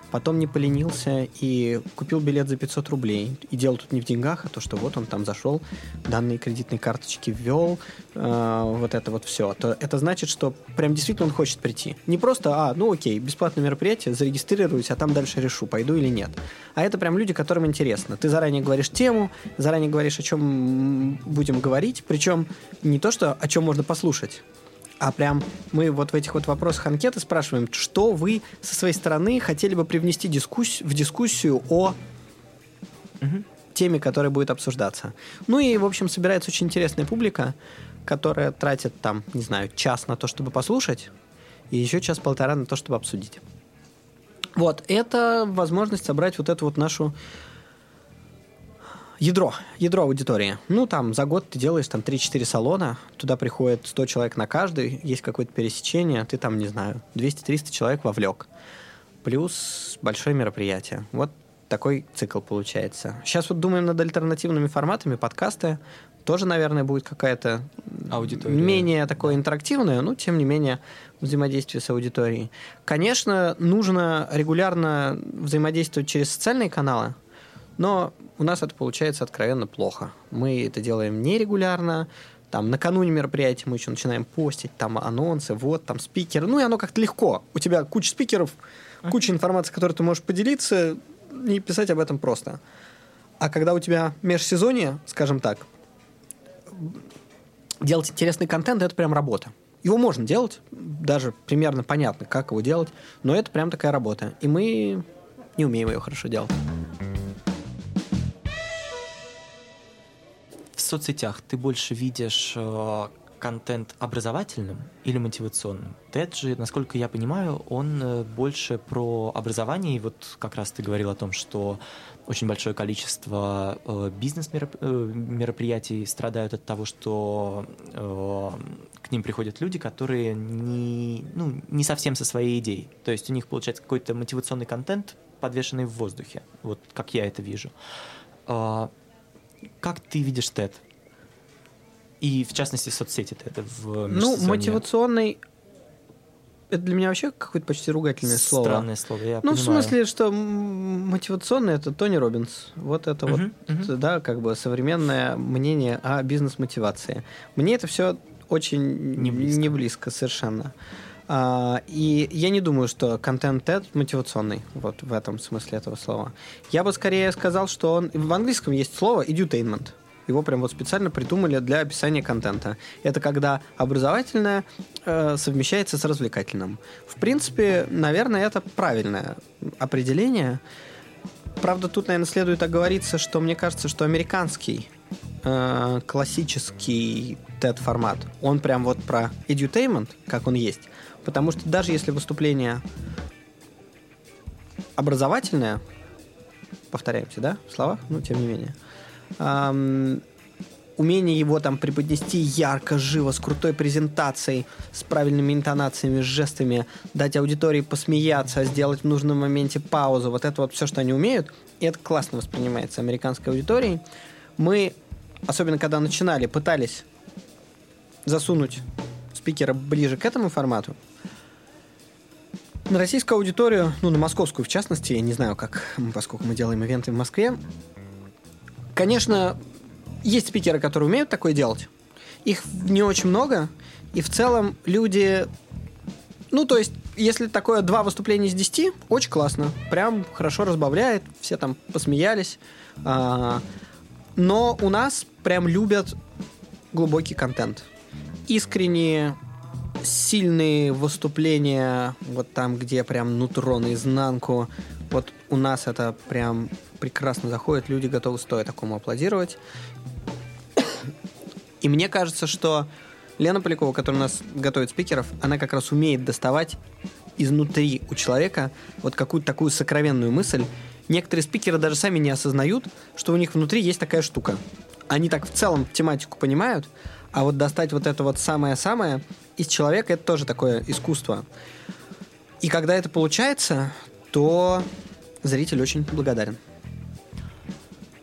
потом не поленился и купил билет за 500 рублей, и дело тут не в деньгах, а то, что вот он там зашел, данные кредитной карточки ввел, э, вот это вот все, то это значит, что прям действительно он хочет прийти. Не просто, а, ну окей, бесплатное мероприятие, зарегистрируюсь, а там дальше решу, пойду или нет. А это прям люди, которым интересно. Ты заранее говоришь тему, заранее говоришь, о чем будем говорить, причем не то, что о чем можно послушать, а прям мы вот в этих вот вопросах анкеты спрашиваем, что вы со своей стороны хотели бы привнести дискуссию, в дискуссию о... Угу. теме, которая будет обсуждаться. Ну и, в общем, собирается очень интересная публика, которая тратит там, не знаю, час на то, чтобы послушать, и еще час-полтора на то, чтобы обсудить. Вот, это возможность собрать вот эту вот нашу ядро, ядро аудитории. Ну, там, за год ты делаешь там 3-4 салона, туда приходит 100 человек на каждый, есть какое-то пересечение, ты там, не знаю, 200-300 человек вовлек. Плюс большое мероприятие. Вот такой цикл получается. Сейчас вот думаем над альтернативными форматами, подкасты. Тоже, наверное, будет какая-то Аудитория. менее такое интерактивное, но тем не менее взаимодействие с аудиторией. Конечно, нужно регулярно взаимодействовать через социальные каналы, но у нас это получается откровенно плохо. Мы это делаем нерегулярно, там накануне мероприятия мы еще начинаем постить, там анонсы, вот, там спикеры. Ну и оно как-то легко. У тебя куча спикеров, куча информации, которой ты можешь поделиться, и писать об этом просто. А когда у тебя межсезонье, скажем так, делать интересный контент, это прям работа. Его можно делать, даже примерно понятно, как его делать, но это прям такая работа. И мы не умеем ее хорошо делать. Соцсетях ты больше видишь э, контент образовательным или мотивационным? TED же, насколько я понимаю, он э, больше про образование, и вот как раз ты говорил о том, что очень большое количество э, бизнес-мероприятий страдают от того, что к ним приходят люди, которые не, ну, не совсем со своей идеей. То есть у них получается какой-то мотивационный контент, подвешенный в воздухе. Вот как я это вижу. Как ты видишь TED? И в частности соцсети это в Ну, мотивационный это для меня вообще какое-то почти ругательное слово. Странное слово, я Ну, понимаю. в смысле, что мотивационный это Тони Робинс. Вот это uh-huh, вот, uh-huh. да, как бы современное мнение о бизнес-мотивации. Мне это все очень не близко, не близко совершенно. А, и я не думаю, что контент TED мотивационный, вот в этом смысле этого слова. Я бы скорее сказал, что он... В английском есть слово edutainment. Его прям вот специально придумали для описания контента. Это когда образовательное э, совмещается с развлекательным. В принципе, наверное, это правильное определение. Правда, тут, наверное, следует оговориться, что мне кажется, что американский э, классический TED-формат, он прям вот про edutainment, как он есть. Потому что даже если выступление образовательное, повторяемся, да, в словах, ну, тем не менее, эм, умение его там преподнести ярко, живо, с крутой презентацией, с правильными интонациями, жестами, дать аудитории посмеяться, сделать в нужном моменте паузу, вот это вот все, что они умеют, и это классно воспринимается американской аудиторией. Мы, особенно когда начинали, пытались засунуть спикера ближе к этому формату, на российскую аудиторию, ну, на московскую в частности, я не знаю, как, поскольку мы делаем ивенты в Москве, конечно, есть спикеры, которые умеют такое делать. Их не очень много, и в целом люди... Ну, то есть, если такое два выступления из десяти, очень классно. Прям хорошо разбавляет, все там посмеялись. А, но у нас прям любят глубокий контент. Искренние, сильные выступления, вот там, где прям нутро наизнанку. Вот у нас это прям прекрасно заходит, люди готовы стоя такому аплодировать. И мне кажется, что Лена Полякова, которая у нас готовит спикеров, она как раз умеет доставать изнутри у человека вот какую-то такую сокровенную мысль. Некоторые спикеры даже сами не осознают, что у них внутри есть такая штука. Они так в целом тематику понимают, а вот достать вот это вот самое-самое из человека это тоже такое искусство. И когда это получается, то зритель очень благодарен.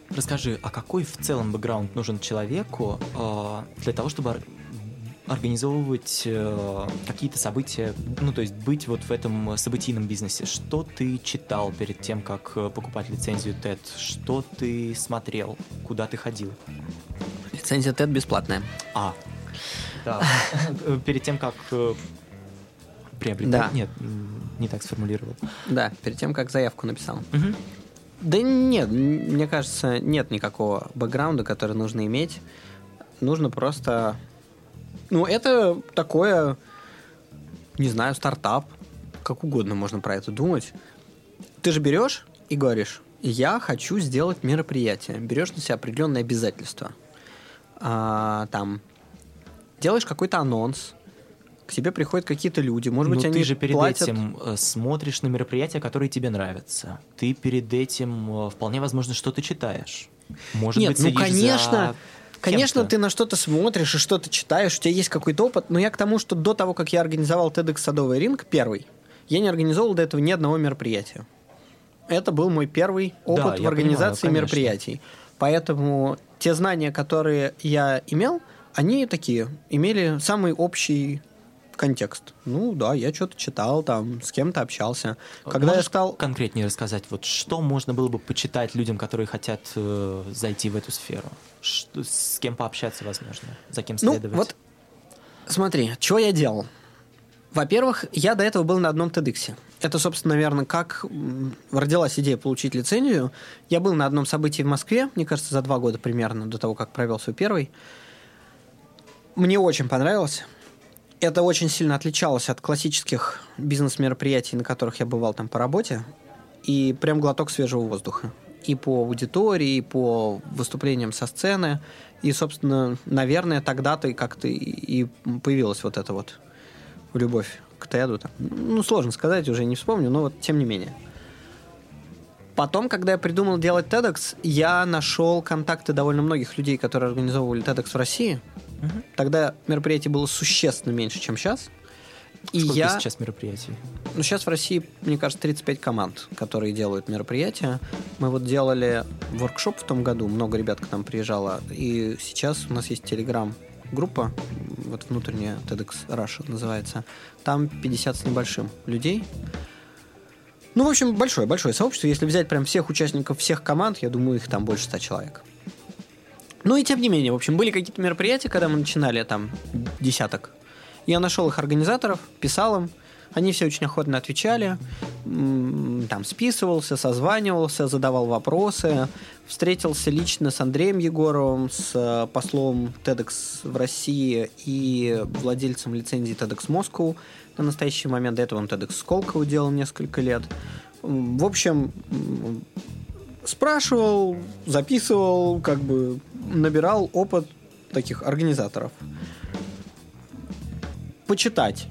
Расскажи, а какой в целом бэкграунд нужен человеку э, для того, чтобы организовывать э, какие-то события, ну, то есть быть вот в этом событийном бизнесе? Что ты читал перед тем, как э, покупать лицензию TED? Что ты смотрел? Куда ты ходил? Лицензия TED бесплатная. А, да. Перед тем, как э, приобретать? Да. Нет, не так сформулировал. Да, перед тем, как заявку написал. Угу. Да нет, мне кажется, нет никакого бэкграунда, который нужно иметь. Нужно просто... Ну, это такое, не знаю, стартап. Как угодно можно про это думать. Ты же берешь и говоришь, я хочу сделать мероприятие. Берешь на себя определенные обязательства. А, там делаешь какой-то анонс, к тебе приходят какие-то люди, может быть, Но они ты же перед платят... этим э, смотришь на мероприятия, которые тебе нравятся. Ты перед этим э, вполне возможно что-то читаешь. Может Нет, быть, ну конечно, за конечно, ты на что-то смотришь и что-то читаешь, у тебя есть какой-то опыт, но я к тому, что до того, как я организовал TEDx Садовый ринг, первый, я не организовал до этого ни одного мероприятия. Это был мой первый опыт Да, в организации понимаю, конечно. мероприятий. Поэтому те знания, которые я имел, они такие, имели самый общий контекст. Ну да, я что-то читал, там, с кем-то общался. Когда я Можешь стал... конкретнее рассказать, вот что можно было бы почитать людям, которые хотят э, зайти в эту сферу? Что- с кем пообщаться, возможно? За кем Ну, следовать? вот смотри, что я делал. Во-первых, я до этого был на одном TEDx. Это, собственно, наверное, как родилась идея получить лицензию. Я был на одном событии в Москве, мне кажется, за два года примерно до того, как провел свой первый. Мне очень понравилось. Это очень сильно отличалось от классических бизнес-мероприятий, на которых я бывал там по работе. И прям глоток свежего воздуха. И по аудитории, и по выступлениям со сцены. И, собственно, наверное, тогда-то и как-то и появилась вот эта вот любовь к Теду. Ну, сложно сказать, уже не вспомню, но вот тем не менее. Потом, когда я придумал делать TEDx, я нашел контакты довольно многих людей, которые организовывали TEDx в России. Мгм. Тогда мероприятий было существенно меньше, чем сейчас. И Сколько я... сейчас мероприятий? Ну, сейчас в России, мне кажется, 35 команд, которые делают мероприятия. Мы вот делали воркшоп в том году, много ребят к нам приезжало. И сейчас у нас есть телеграм-группа, вот внутренняя TEDx Russia называется. Там 50 с небольшим людей. Ну, в общем, большое-большое сообщество. Если взять прям всех участников всех команд, я думаю, их там больше 100 человек. Ну и тем не менее, в общем, были какие-то мероприятия, когда мы начинали там десяток. Я нашел их организаторов, писал им. Они все очень охотно отвечали. Там списывался, созванивался, задавал вопросы. Встретился лично с Андреем Егоровым, с э, послом TEDx в России и владельцем лицензии TEDx Moscow на настоящий момент. До этого он TEDx Сколково делал несколько лет. В общем, спрашивал, записывал, как бы набирал опыт таких организаторов. Почитать.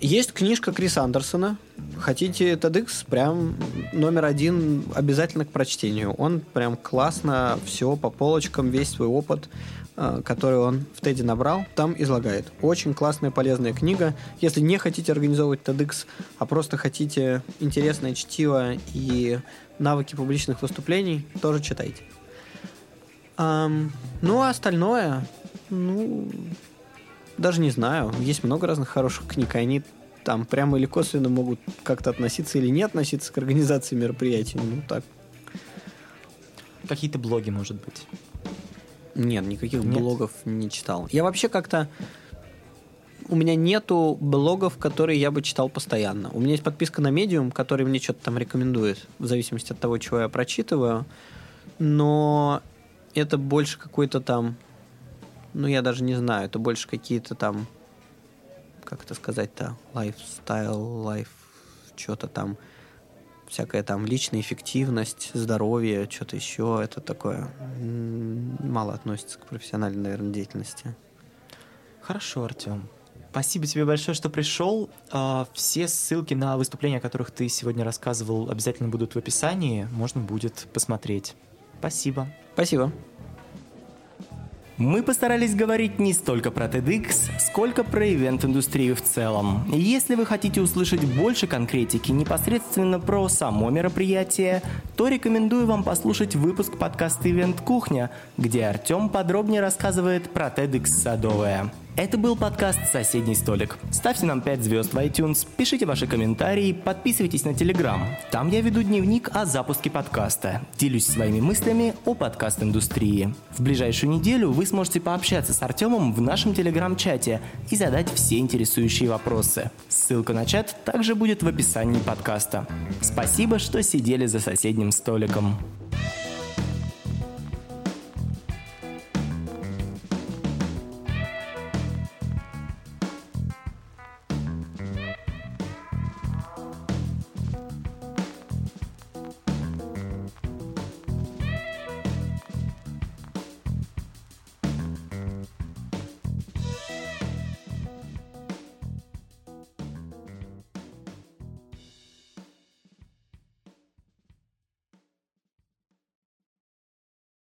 Есть книжка Криса Андерсона. Хотите TEDx, прям номер один обязательно к прочтению. Он прям классно все по полочкам, весь свой опыт, э, который он в TED набрал, там излагает. Очень классная, полезная книга. Если не хотите организовывать TEDx, а просто хотите интересное чтиво и навыки публичных выступлений, тоже читайте. Ам, ну, а остальное, ну, даже не знаю. Есть много разных хороших книг, и они там прямо или косвенно могут как-то относиться или не относиться к организации мероприятий. Ну, так. Какие-то блоги, может быть. Нет, никаких Нет? блогов не читал. Я вообще как-то... У меня нету блогов, которые я бы читал постоянно. У меня есть подписка на Medium, который мне что-то там рекомендует, в зависимости от того, чего я прочитываю. Но это больше какой-то там... Ну, я даже не знаю, это больше какие-то там... Как это сказать-то? Lifestyle, life... Что-то там... Всякая там личная эффективность, здоровье, что-то еще. Это такое мало относится к профессиональной, наверное, деятельности. Хорошо, Артем. Спасибо тебе большое, что пришел. А, Все ссылки на выступления, о которых ты сегодня рассказывал, обязательно будут в описании. Можно будет посмотреть. Спасибо. Спасибо. Мы постарались говорить не столько про TEDx, сколько про ивент-индустрию в целом. Если вы хотите услышать больше конкретики непосредственно про само мероприятие, то рекомендую вам послушать выпуск подкаста «Ивент Кухня», где Артем подробнее рассказывает про TEDx Садовая. Это был подкаст «Соседний столик». Ставьте нам 5 звезд в iTunes, пишите ваши комментарии, подписывайтесь на Telegram. Там я веду дневник о запуске подкаста. Делюсь своими мыслями о подкаст-индустрии. В ближайшую неделю вы сможете пообщаться с Артемом в нашем Telegram-чате и задать все интересующие вопросы. Ссылка на чат также будет в описании подкаста. Спасибо, что сидели за соседним столиком.